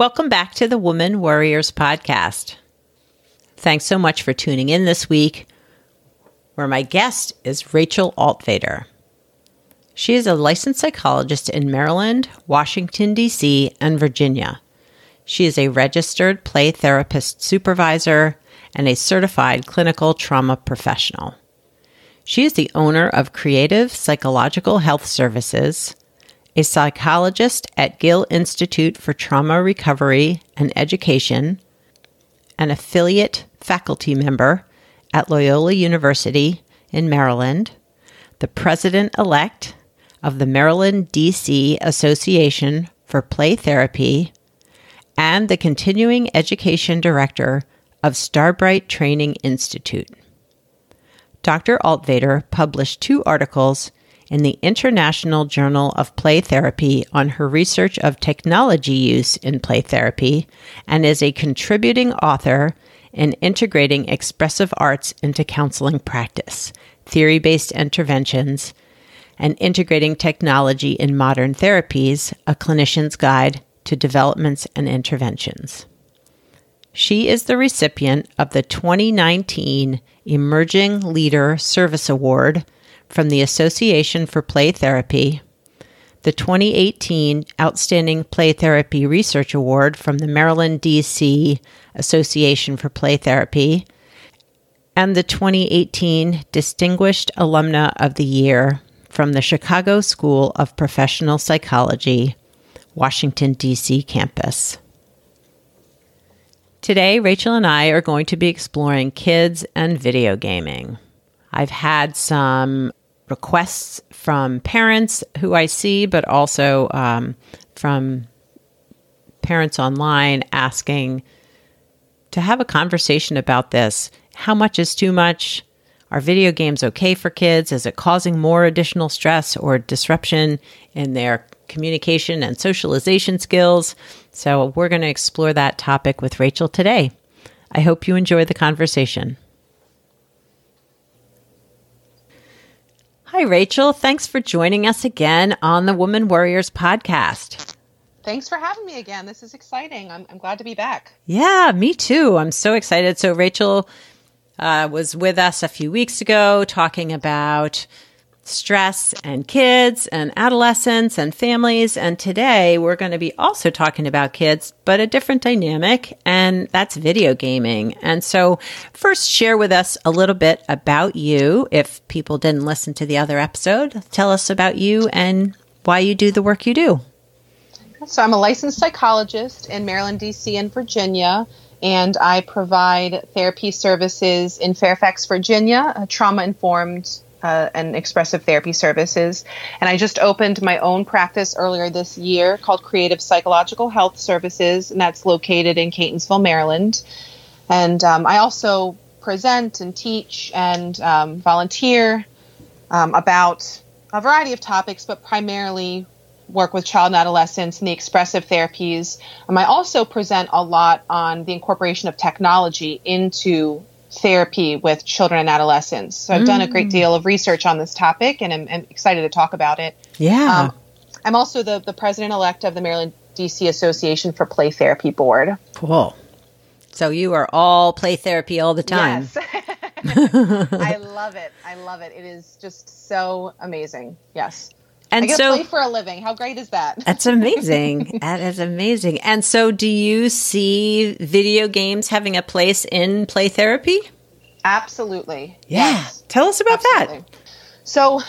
Welcome back to the Woman Warriors podcast. Thanks so much for tuning in this week, where my guest is Rachel Altvater. She is a licensed psychologist in Maryland, Washington, D.C., and Virginia. She is a registered play therapist supervisor and a certified clinical trauma professional. She is the owner of Creative Psychological Health Services, a psychologist at Gil Institute for Trauma Recovery and Education, an affiliate faculty member at Loyola University in Maryland, the president elect of the Maryland, D.C. Association for Play Therapy, and the continuing education director of Starbright Training Institute. Dr. Altvater published two articles in the International Journal of Play Therapy on her research of technology use in play therapy and is a contributing author in integrating expressive arts into counseling practice, theory based interventions, and integrating technology in modern therapies, a clinician's guide to developments and interventions. She is the recipient of the 2019 Emerging Leader Service Award from the Association for Play Therapy, the 2018 Outstanding Play Therapy Research Award from the Maryland, D.C. Association for Play Therapy, and the 2018 Distinguished Alumna of the Year from the Chicago School of Professional Psychology, Washington, D.C. campus. Today, Rachel and I are going to be exploring kids and video gaming. I've had some requests from parents who I see, but also um, from parents online asking to have a conversation about this. How much is too much? Are video games okay for kids? Is it causing more additional stress or disruption in their communication and socialization skills? So, we're going to explore that topic with Rachel today. I hope you enjoy the conversation. Hi, Rachel. Thanks for joining us again on the Woman Warriors podcast. Thanks for having me again. This is exciting. I'm, I'm glad to be back. Yeah, me too. I'm so excited. So, Rachel uh, was with us a few weeks ago talking about stress and kids and adolescents and families. And today we're going to be also talking about kids, but a different dynamic, and that's video gaming. And so, first, share with us a little bit about you. If people didn't listen to the other episode, tell us about you and why you do the work you do. So, I'm a licensed psychologist in Maryland, D.C., and Virginia and I provide therapy services in Fairfax, Virginia, a trauma informed uh, and expressive therapy services. And I just opened my own practice earlier this year called Creative Psychological Health Services, and that's located in Catonsville, Maryland. And um, I also present and teach and um, volunteer um, about a variety of topics, but primarily work with child and adolescents and the expressive therapies. Um, I also present a lot on the incorporation of technology into therapy with children and adolescents. So I've mm. done a great mm. deal of research on this topic and I'm, I'm excited to talk about it. Yeah. Um, I'm also the, the president elect of the Maryland DC Association for Play Therapy Board. Cool. So you are all play therapy all the time. Yes. I love it. I love it. It is just so amazing. Yes. And I get so, play for a living. How great is that? That's amazing. that is amazing. And so, do you see video games having a place in play therapy? Absolutely. Yeah. Yes. Tell us about Absolutely. that. So,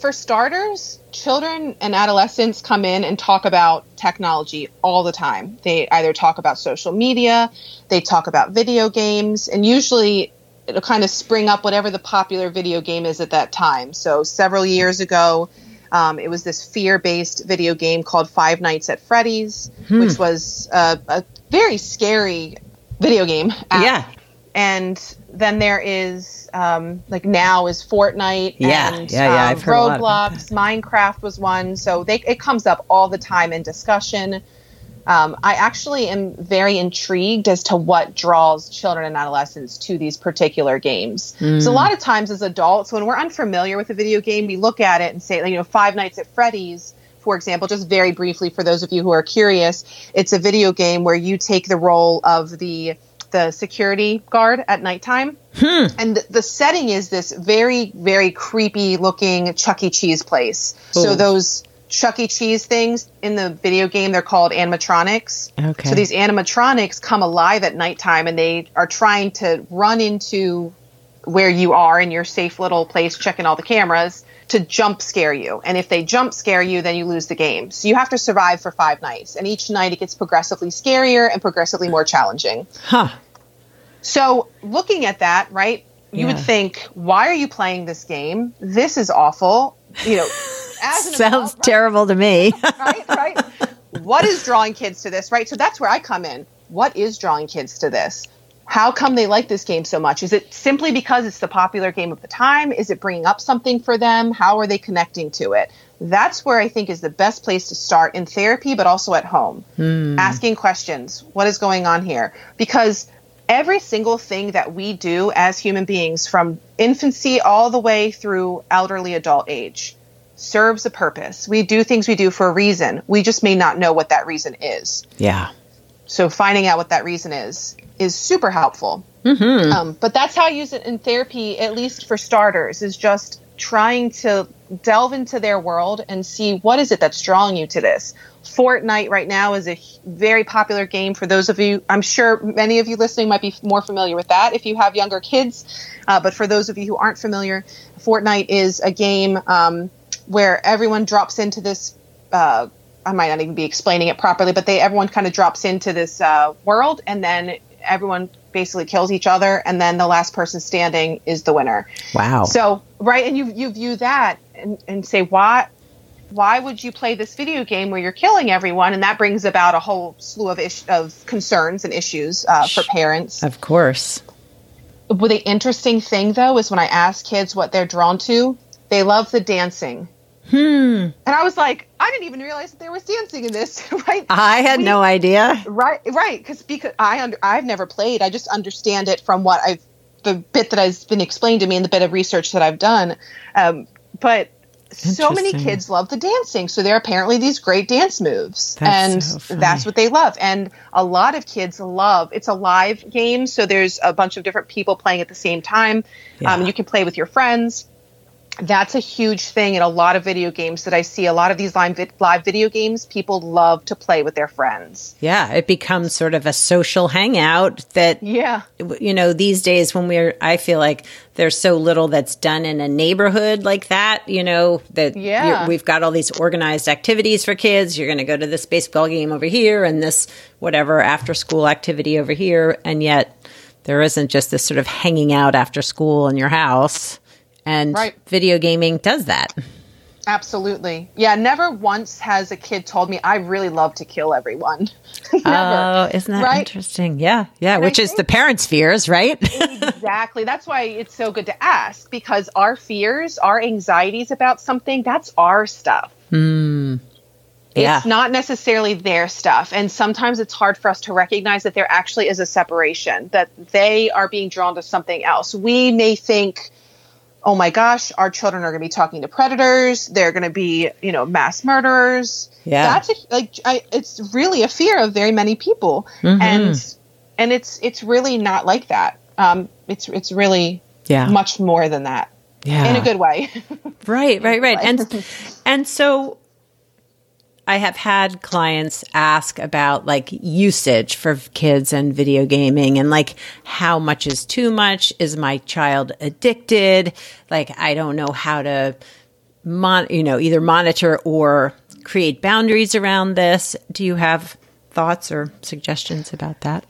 for starters, children and adolescents come in and talk about technology all the time. They either talk about social media, they talk about video games, and usually it'll kind of spring up whatever the popular video game is at that time. So, several years ago, Um, it was this fear-based video game called Five Nights at Freddy's, which was uh, a very scary video game. app. Yeah. And then there is um, like now is Fortnite. Yeah, and, yeah, yeah, um, I've heard a lot Roblox, Minecraft was one. So they it comes up all the time in discussion. Um, I actually am very intrigued as to what draws children and adolescents to these particular games. Hmm. So a lot of times as adults, when we're unfamiliar with a video game, we look at it and say, you know, Five Nights at Freddy's, for example, just very briefly for those of you who are curious, it's a video game where you take the role of the the security guard at nighttime. And the, the setting is this very, very creepy looking Chuck E. Cheese place. So those Chuck E. Cheese things in the video game, they're called animatronics. Okay. So these animatronics come alive at nighttime and they are trying to run into where you are in your safe little place, checking all the cameras to jump scare you. And if they jump scare you, then you lose the game. So you have to survive for five nights. And each night it gets progressively scarier and progressively more challenging. Huh. So looking at that, right, you would think, why are you playing this game? This is awful. You know, Sounds adult, right? terrible to me. right, right. What is drawing kids to this, right? So that's where I come in. What is drawing kids to this? How come they like this game so much? Is it simply because it's the popular game of the time? Is it bringing up something for them? How are they connecting to it? That's where I think is the best place to start in therapy, but also at home. Hmm. Asking questions. What is going on here? Because every single thing that we do as human beings from infancy all the way through elderly adult age serves a purpose. We do things we do for a reason. We just may not know what that reason is. yeah. So finding out what that reason is is super helpful. Um, but that's how I use it in therapy, at least for starters, is just trying to delve into their world and see what is it that's drawing you to this. Fortnite right now is a very popular game for those of you. I'm sure many of you listening might be more familiar with that if you have younger kids. Uh, but for those of you who aren't familiar, Fortnite is a game um, where everyone drops into this. Uh, I might not even be explaining it properly, but they everyone kind of drops into this uh, world, and then everyone basically kills each other, and then the last person standing is the winner. Wow. So right, and you you view that and, and say why why would you play this video game where you're killing everyone, and that brings about a whole slew of ish, of concerns and issues uh, for parents. of course. Well, the interesting thing though is when I ask kids what they're drawn to, they love the dancing. Hmm. And I was like, I didn't even realize that there was dancing in this, right? I had We- no idea. Right, right. Because because I under, I've never played. I just understand it from what I've the bit that has been explained to me and the bit of research that I've done. Um, but so many kids love the dancing, so there are apparently these great dance moves, That's and so that's what they love. And a lot of kids love. It's a live game, so there's a bunch of different people playing at the same time. Yeah. Um, you can play with your friends that's a huge thing in a lot of video games that I see. A lot of these live, vid- live video games, people love to play with their friends. Yeah, it becomes sort of a social hangout that Yeah. you know these days when we're i feel like there's so little that's done in a neighborhood like that you know that Yeah. we've got all these organized activities for kids you're going to go to this baseball game over here and this whatever after school activity over here and yet there isn't just this sort of hanging out after school in your house and Right. video gaming does that Absolutely. Yeah, never once has a kid told me I really love to kill everyone. oh isn't that Right? interesting yeah yeah And I which is the parents fears right exactly. That's why it's so good to ask because our fears, our anxieties about something, that's our stuff. Hmm. yeah It's not necessarily their stuff. And sometimes it's hard for us to recognize that there actually is a separation, that they are being drawn to something else. We may think, oh my gosh, our children are going to be talking to predators. They're going to be, you know, mass murderers. Yeah. That's a, like, I, it's really a fear of very many people. Mm-hmm. And, and it's, it's really not like that. Um, it's, it's really Yeah. much more than that yeah in a good way. Right, right, right. And and so I have had clients ask about like usage for kids and video gaming and like how much is too much? Is my child addicted? Like I don't know how to mon you know, either monitor or create boundaries around this. Do you have thoughts or suggestions about that?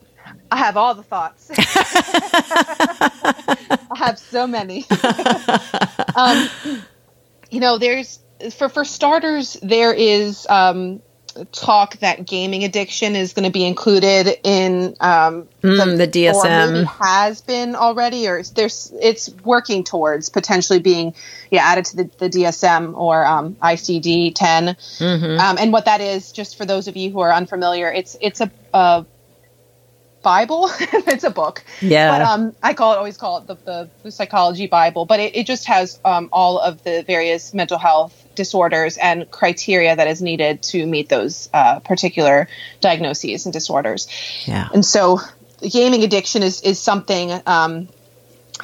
I have all the thoughts. I have so many. um, you know, there's for for starters, there is um, talk that gaming addiction is going to be included in um, mm, the, the, DSM. has been already, or there's it's working towards potentially being yeah added to the, the DSM or um, ICD 10. Mm-hmm. Um, and what that is, just for those of you who are unfamiliar, it's it's a, a Bible. it's a book. Yeah. But um, I call it always call it the, the, the psychology Bible. But it, it just has um, all of the various mental health disorders and criteria that is needed to meet those uh, particular diagnoses and disorders. Yeah. And so gaming addiction is is something um,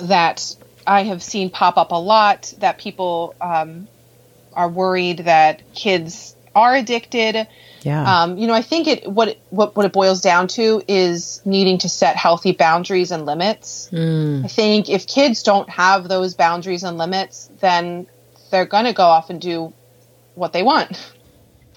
that I have seen pop up a lot. That people um, are worried that kids are addicted yeah. Um, you know, I think it what, it what what it boils down to is needing to set healthy boundaries and limits. Mm. I think if kids don't have those boundaries and limits, then they're going to go off and do what they want.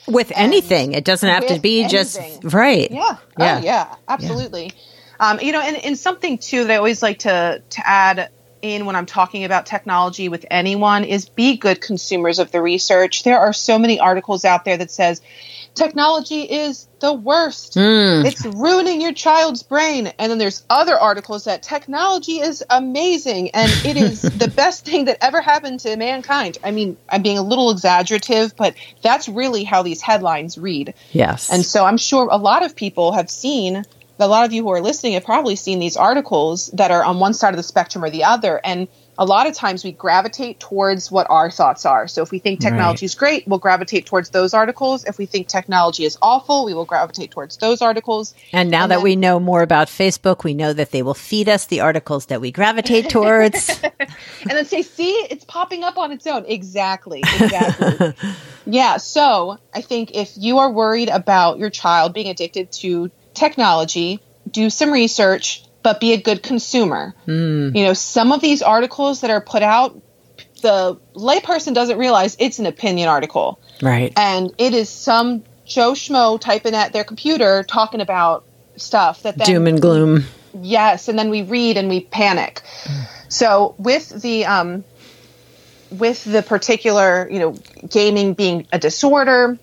With and anything, it doesn't have to be anything. just right. Yeah. Yeah. Oh, yeah. Absolutely. Yeah. Um, you know, and, and something too that I always like to to add in when I'm talking about technology with anyone is be good consumers of the research. There are so many articles out there that says technology is the worst. Mm. It's ruining your child's brain. And then there's other articles that technology is amazing and it is the best thing that ever happened to mankind. I mean, I'm being a little exaggerative, but that's really how these headlines read. Yes. And so I'm sure a lot of people have seen a lot of you who are listening have probably seen these articles that are on one side of the spectrum or the other and a lot of times we gravitate towards what our thoughts are. So if we think technology is great, we'll gravitate towards those articles. If we think technology is awful, we will gravitate towards those articles. And now and that then, we know more about Facebook, we know that they will feed us the articles that we gravitate towards. and then say, see, it's popping up on its own. Exactly. Exactly. yeah. So I think if you are worried about your child being addicted to technology, do some research but be a good consumer. Mm. You know, some of these articles that are put out, the layperson doesn't realize it's an opinion article. Right. And it is some Joe Schmo typing at their computer talking about stuff that then, doom and gloom. Yes, and then we read and we panic. So with the um, with the particular, you know, gaming being a disorder,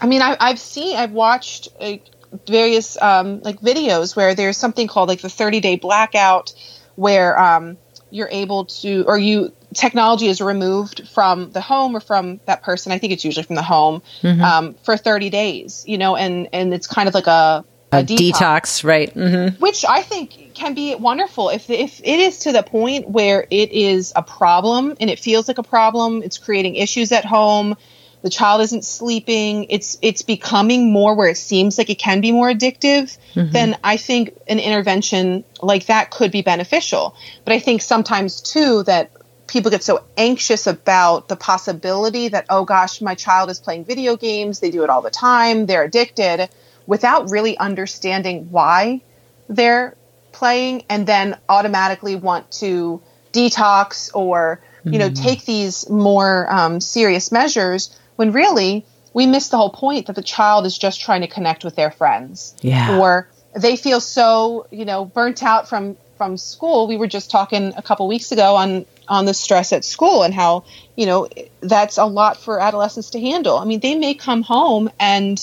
I mean, I, have seen, I've watched a, various um, like videos where there's something called like the 30 day blackout where um, you're able to or you technology is removed from the home or from that person i think it's usually from the home mm-hmm. um, for 30 days you know and and it's kind of like a a, a detox, detox, right mm-hmm. which i think can be wonderful if if it is to the point where it is a problem and it feels like a problem it's creating issues at home the child isn't sleeping it's it's becoming more where it seems like it can be more addictive mm-hmm. then i think an intervention like that could be beneficial but i think sometimes too that people get so anxious about the possibility that oh gosh my child is playing video games they do it all the time they're addicted without really understanding why they're playing and then automatically want to detox or you know mm-hmm. take these more um, serious measures when really we miss the whole point that the child is just trying to connect with their friends. Yeah. Or they feel so, you know, burnt out from from school. We were just talking a couple weeks ago on on the stress at school and how, you know, that's a lot for adolescents to handle. I mean, they may come home and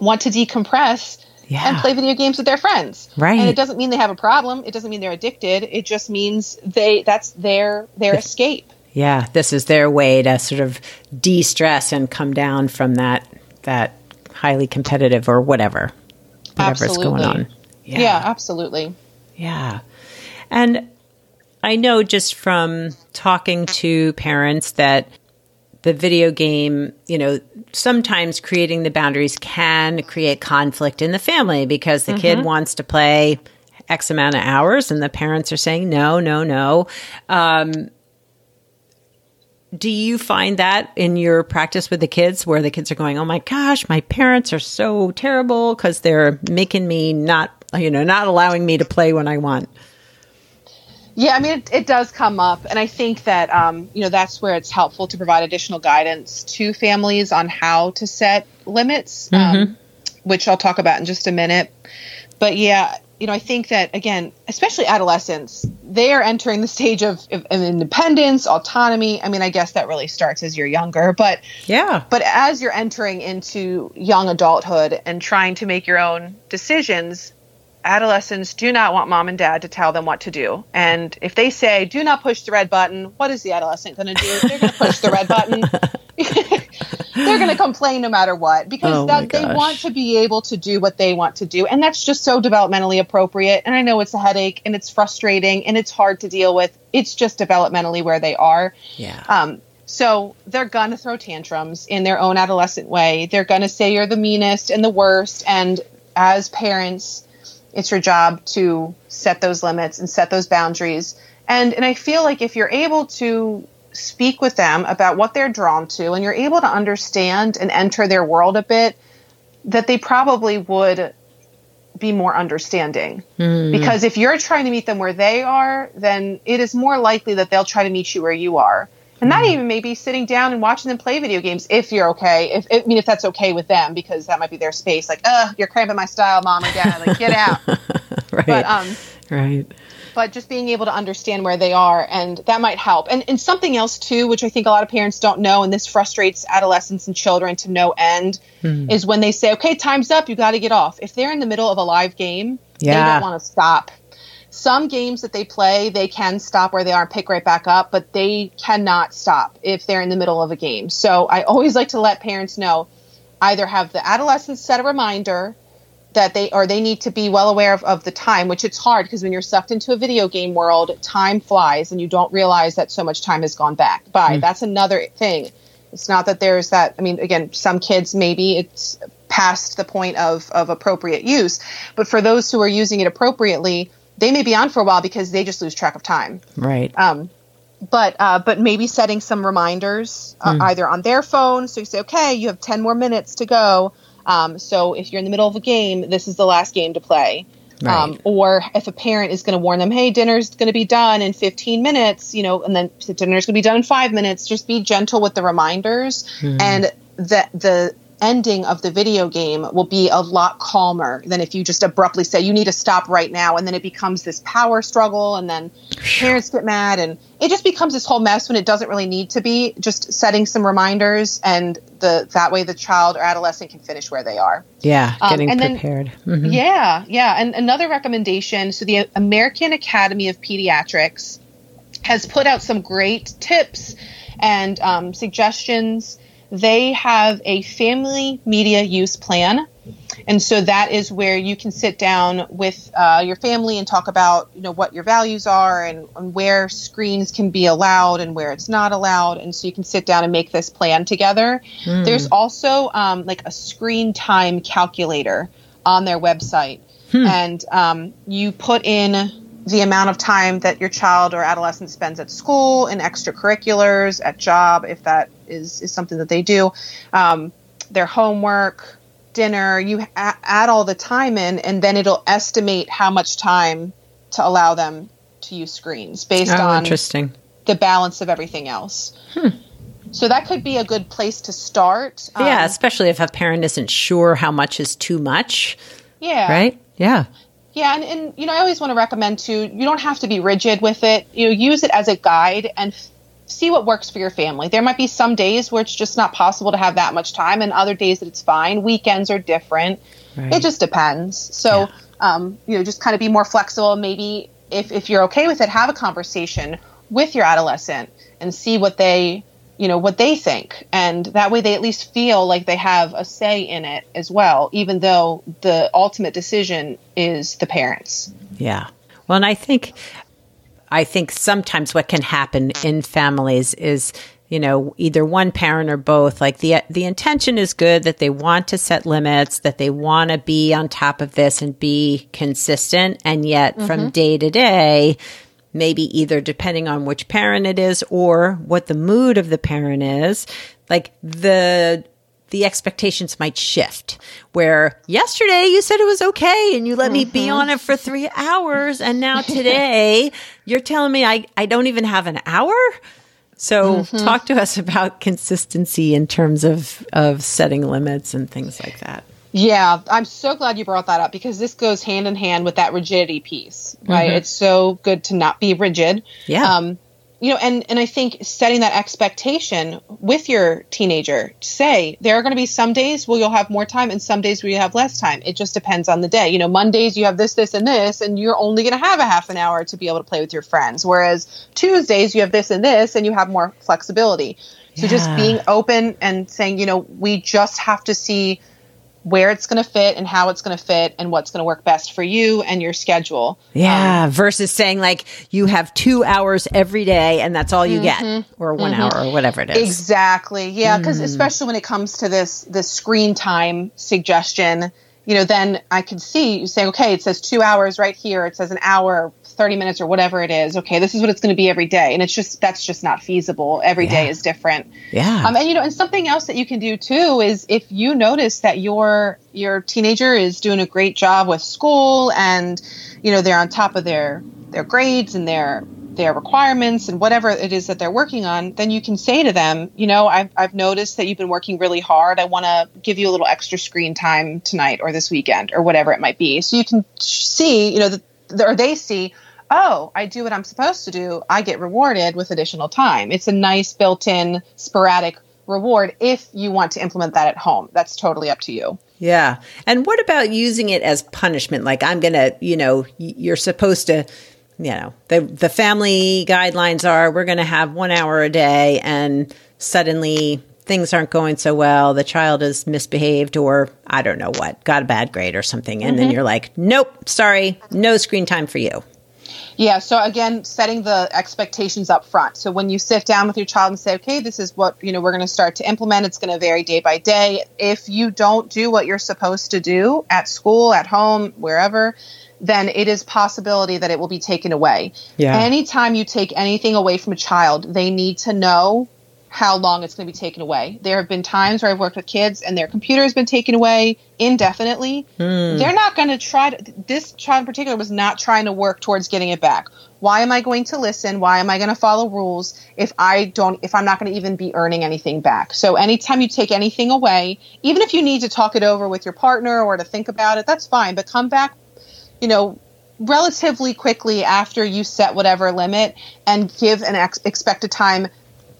want to decompress yeah. and play video games with their friends. Right. And it doesn't mean they have a problem. It doesn't mean they're addicted. It just means they that's their their escape. Yeah, this is their way to sort of de-stress and come down from that that highly competitive or whatever whatever's absolutely. going on. Yeah. yeah, absolutely. Yeah. And I know just from talking to parents that the video game, you know, sometimes creating the boundaries can create conflict in the family because the mm-hmm. kid wants to play X amount of hours and the parents are saying, no, no, no. Um, do you find that in your practice with the kids where the kids are going, "Oh my gosh, my parents are so terrible cuz they're making me not, you know, not allowing me to play when I want." Yeah, I mean, it, it does come up, and I think that um, you know that's where it's helpful to provide additional guidance to families on how to set limits, um, mm-hmm. um, which I'll talk about in just a minute. But yeah, you know, I think that again, especially adolescents, they are entering the stage of, of, of, independence, autonomy. I mean, I guess that really starts as you're younger, but yeah. But as you're entering into young adulthood and trying to make your own decisions, adolescents do not want mom and dad to tell them what to do. And if they say, do not push the red button, what is the adolescent going to do? They're going to push the red button. They're going to complain no matter what because oh that they want to be able to do what they want to do. And that's just so developmentally appropriate. And I know it's a headache and it's frustrating and it's hard to deal with. It's just developmentally where they are. Yeah. Um, so they're going to throw tantrums in their own adolescent way. They're going to say you're the meanest and the worst. And as parents, it's your job to set those limits and set those boundaries. And and I feel like if you're able to speak with them about what they're drawn to and you're able to understand and enter their world a bit, that they probably would be more understanding. Mm. Because if you're trying to meet them where they are, then it is more likely that they'll try to meet you where you are and not mm-hmm. even maybe sitting down and watching them play video games if you're okay. If I mean, if that's okay with them, because that might be their space. Like, uh, you're cramping my style, mom and dad. Like, get out. right. But um, right. But just being able to understand where they are, and that might help. And and something else too, which I think a lot of parents don't know, and this frustrates adolescents and children to no end, mm. is when they say, "Okay, time's up. You got to get off." If they're in the middle of a live game, yeah. they don't want to stop some games that they play, they can stop where they are and pick right back up, but they cannot stop if they're in the middle of a game. So I always like to let parents know either have the adolescents set a reminder that they or they need to be well aware of, of the time, which it's hard because when you're sucked into a video game world, time flies and you don't realize that so much time has gone back by. Mm. That's another thing. It's not that there's that. I mean, again, some kids maybe it's past the point of, of appropriate use, but for those who are using it appropriately, they may be on for a while because they just lose track of time. Right. Um, but uh, but maybe setting some reminders uh, mm. either on their phone, so you say, okay, you have ten more minutes to go. Um, so if you're in the middle of a game, this is the last game to play. Right. Um, or if a parent is going to warn them, hey, dinner's going to be done in 15 minutes, you know, and then dinner's going to be done in five minutes. Just be gentle with the reminders, mm. and the the ending of the video game will be a lot calmer than if you just abruptly say you need to stop right now and then it becomes this power struggle and then parents get mad and it just becomes this whole mess when it doesn't really need to be just setting some reminders and the that way the child or adolescent can finish where they are yeah um, getting um, prepared then, mm-hmm. yeah yeah and another recommendation so the american academy of pediatrics has put out some great tips and um, suggestions they have a family media use plan. And so that is where you can sit down with uh, your family and talk about, you know, what your values are and, and, where screens can be allowed and where it's not allowed. And so you can sit down and make this plan together. Mm. There's also um, like a screen time calculator on their website. Hmm. And um, you put in the amount of time that your child or adolescent spends at school in extracurriculars at job if that is is something that they do um, their homework dinner you a- add all the time in and then it'll estimate how much time to allow them to use screens based oh, on interesting the balance of everything else hmm. So that could be a good place to start. Yeah, um, especially if a parent isn't sure how much is too much. Yeah. Right? Yeah. Yeah, and, and you know, I always want to recommend too. You don't have to be rigid with it. You know, use it as a guide and f- see what works for your family. There might be some days where it's just not possible to have that much time, and other days that it's fine. Weekends are different. Right. It just depends. So, yeah. um, you know, just kind of be more flexible. Maybe if if you're okay with it, have a conversation with your adolescent and see what they you know what they think. And that way they at least feel like they have a say in it as well even though the ultimate decision is the parents. Yeah. Well and i think i think sometimes what can happen in families is you know either one parent or both like the the intention is good that they want to set limits that they want to be on top of this and be consistent. And yet mm-hmm. from day to day maybe either depending on which parent it is or what the mood of the parent is, like the the expectations might shift where yesterday you said it was okay and you let mm-hmm. me be mm-hmm. on it for three hours and now today you're telling me I, I don't even have an hour so mm-hmm. talk to us about consistency in terms of of setting limits and things like that Yeah, I'm so glad you brought that up because this goes hand in hand with that rigidity piece, right? Mhm. It's so good to not be rigid. Yeah. Um, you know, and and I think setting that expectation with your teenager to say there are going to be some days where you'll have more time and some days where you have less time. It just depends on the day. You know, Mondays you have this, this, and this, and you're only going to have a half an hour to be able to play with your friends. Whereas Tuesdays you have this and this, and you have more flexibility. So just being open and saying, you know, we just have to see where it's going to fit and how it's going to fit and what's going to work best for you and your schedule. Yeah, um, versus saying like you have two hours every day and that's all you get, mm-hmm. or one mm-hmm. hour, or whatever it is. Exactly. Yeah, because Hmm. especially when it comes to this this screen time suggestion, you know, then I could see you saying, okay, it says two hours right here. It says an hour, thirty minutes, or whatever it is. Okay, this is what it's going to be every day, and it's just that's just not feasible. Every day Yeah. is different. Yeah. Um, and you know, and something else that you can do too is if you notice that your your teenager is doing a great job with school and you know they're on top of their their grades and their their requirements and whatever it is that they're working on, then you can say to them, you know, I've, I've noticed that you've been working really hard. I want to give you a little extra screen time tonight or this weekend or whatever it might be. So you can see, you know, the, or they see, oh, I do what I'm supposed to do. I get rewarded with additional time. It's a nice built in sporadic reward if you want to implement that at home. That's totally up to you. Yeah. And what about using it as punishment? Like I'm going to, you know, you're supposed to, you know, the the family guidelines are we're going to have 1 hour a day and suddenly things aren't going so well, the child is misbehaved or I don't know what, got a bad grade or something and then mm-hmm. you're like, "Nope, sorry, no screen time for you." Yeah, so again, setting the expectations up front. So when you sit down with your child and say, "Okay, this is what, you know, we're going to start to implement. It's going to vary day by day. If you don't do what you're supposed to do at school, at home, wherever, then it is possibility that it will be taken away. Yeah. Anytime you take anything away from a child, they need to know how long it's going to be taken away. There have been times where I've worked with kids and their computer has been taken away indefinitely. Hmm. They're not going to try to, this child in particular was not trying to work towards getting it back. Why am I going to listen? Why am I going to follow rules if I don't, if I'm not going to even be earning anything back? So anytime you take anything away, even if you need to talk it over with your partner or to think about it, that's fine. But come back, you know, relatively quickly after you set whatever limit and give an ex- expected time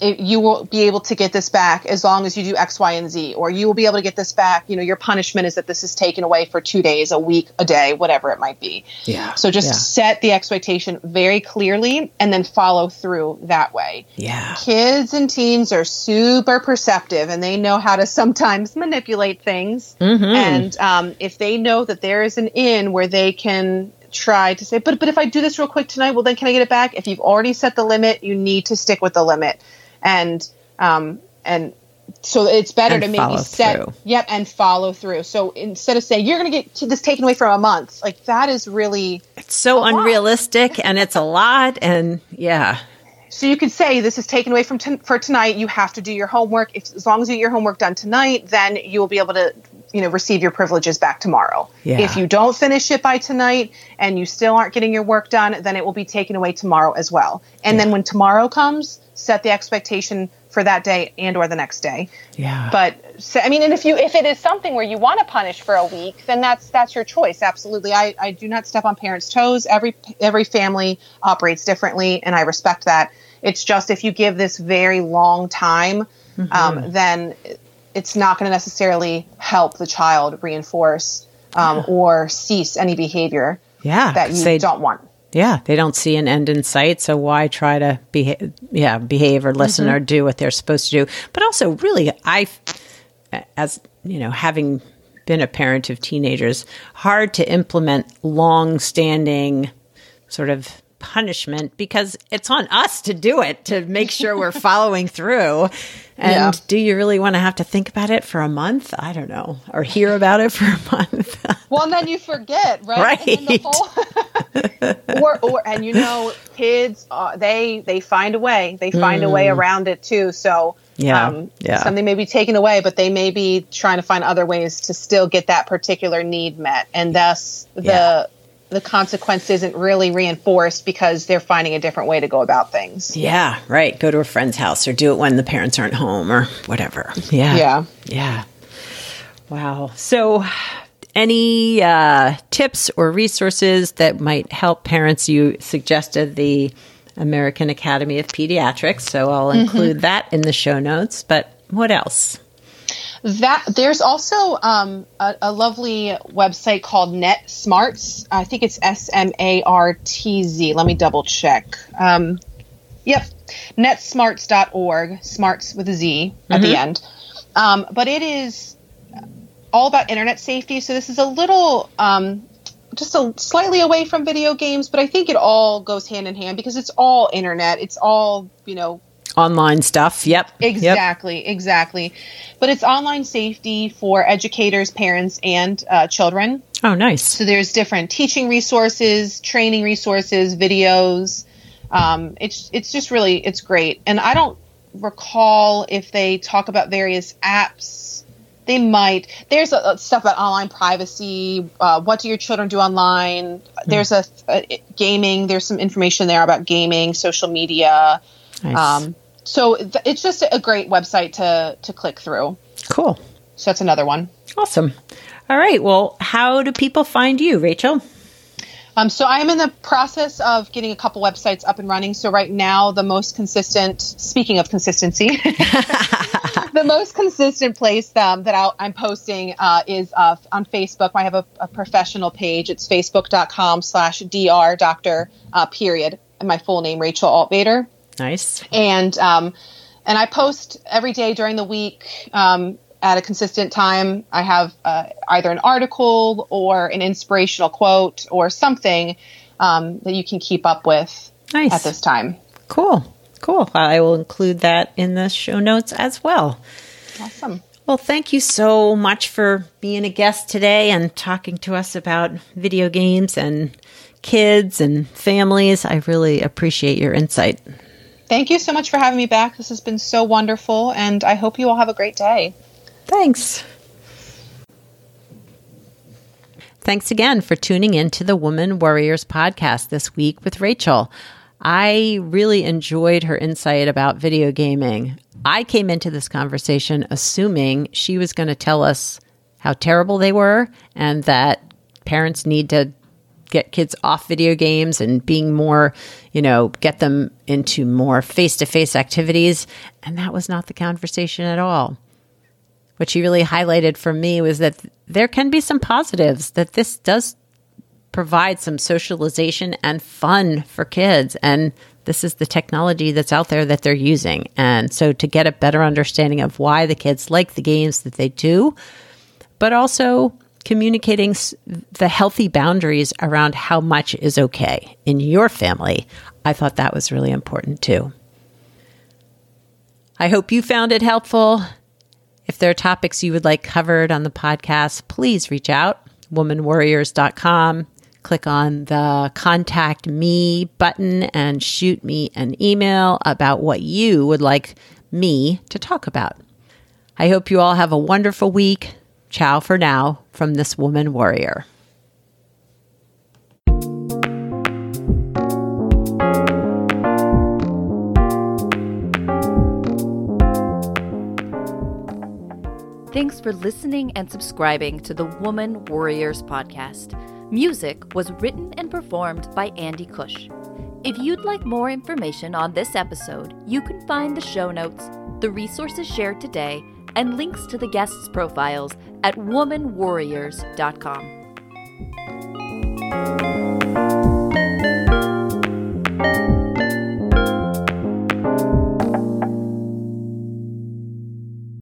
it, you will be able to get this back as long as you do X, Y, and Z, or you will be able to get this back. You know, your punishment is that this is taken away for two days, a week, a day, whatever it might be. Yeah. So just Yeah. set the expectation very clearly and then follow through that way. Yeah. Kids and teens are super perceptive and they know how to sometimes manipulate things. Mm-hmm. And um, if they know that there is an in where they can try to say, but but if I do this real quick tonight, well then can I get it back? If you've already set the limit, you need to stick with the limit, and um, and so it's better And to maybe set through. yep and follow through. So instead of saying you're going to get t- this taken away from a month, like that is really It's so unrealistic and it's a lot and yeah. So you could say this is taken away from ton- for tonight. You have to do your homework. If, as long as you get your homework done tonight, then you will be able to, you know, receive your privileges back tomorrow. Yeah. If you don't finish it by tonight and you still aren't getting your work done, then it will be taken away tomorrow as well. And then when tomorrow comes, set the expectation for that day and or the next day. Yeah. But so, I mean, and if you if it is something where you want to punish for a week, then that's that's your choice. Absolutely, I, I do not step on parents' toes. Every every family operates differently, and I respect that. It's just if you give this very long time, um, then it's not going to necessarily help the child reinforce um, or cease any behavior yeah. that you they- don't want. Yeah, they don't see an end in sight, so why try to behave? Yeah, behave or listen Mm-hmm. or do what they're supposed to do. But also, really, I, as you know, having been a parent of teenagers, hard to implement long-standing sort of punishment because it's on us to do it to make sure we're following through. And Yeah. do you really want to have to think about it for a month? I don't know, or hear about it for a month. Well, and then you forget, right? And, then the whole- or, or, and you know, kids, uh, they they find a way. They find a way around it too. So, Mm. Yeah, um, yeah. something may be taken away, but they may be trying to find other ways to still get that particular need met, and thus the Yeah. The consequence isn't really reinforced because they're finding a different way to go about things. Yeah, right. Go to a friend's house or do it when the parents aren't home or whatever. Yeah. Yeah. Yeah. Wow. So, any uh, tips or resources that might help parents? You suggested the American Academy of Pediatrics, so I'll Mm-hmm. include that in the show notes. But what else? That there's also um, a, a lovely website called NetSmartz. I think it's S M A R T Z. Let me double check. Um, yep, netsmartz.org. Smarts with a Z at the end. Um, but it is all about internet safety. So this is a little um, just a slightly away from video games, but I think it all goes hand in hand because it's all internet. It's all you know Online stuff. Yep. Yep. Exactly, exactly. But it's online safety for educators, parents, and uh, children. Oh, nice. So there's different teaching resources, training resources, videos. Um, it's it's just really it's great. And I don't recall if they talk about various apps. They might. There's uh stuff about online privacy. Uh, what do your children do online? There's a, a gaming. There's some information there about gaming, social media. Nice. Um, so th- it's just a great website to to click through. cool. So that's another one. Awesome. All right. Well, how do people find you, Rachel? Um, so I am in the process of getting a couple websites up and running. So right now, the most consistent, speaking of consistency, the most consistent place um, that I'll, I'm posting uh, is uh, on Facebook. I have a, a professional page. It's facebook.com slash dr doctor uh, period. And my full name, Rachel Altvater. Nice. and um, and I post every day during the week um, at a consistent time. I have uh, either an article or an inspirational quote or something um, that you can keep up with Nice. at this time. Cool. Cool. I will include that in the show notes as well. Awesome. Well, thank you so much for being a guest today and talking to us about video games and kids and families. I really appreciate your insight. Thank you so much for having me back. This has been so wonderful, and I hope you all have a great day. Thanks. Thanks again for tuning in to the Woman Warriors podcast this week with Rachel. I really enjoyed her insight about video gaming. I came into this conversation assuming she was going to tell us how terrible they were and that parents need to get kids off video games and being more, you know, get them into more face to face activities. And that was not the conversation at all. What she really highlighted for me was that there can be some positives that this does provide some socialization and fun for kids. And this is the technology that's out there that they're using. And so to get a better understanding of why the kids like the games that they do but also communicating the healthy boundaries around how much is okay in your family i thought that was really important too i hope you found it helpful if there are topics you would like covered on the podcast, please reach out, womanwarriors.com. Click on the contact me button and shoot me an email about what you would like me to talk about. I hope you all have a wonderful week. Ciao for now from this woman warrior. Thanks for listening and subscribing to the Woman Warriors podcast. Music was written and performed by Andy Cush. If you'd like more information on this episode, you can find the show notes, the resources shared today, and links to the guests' profiles at womanwarriors.com.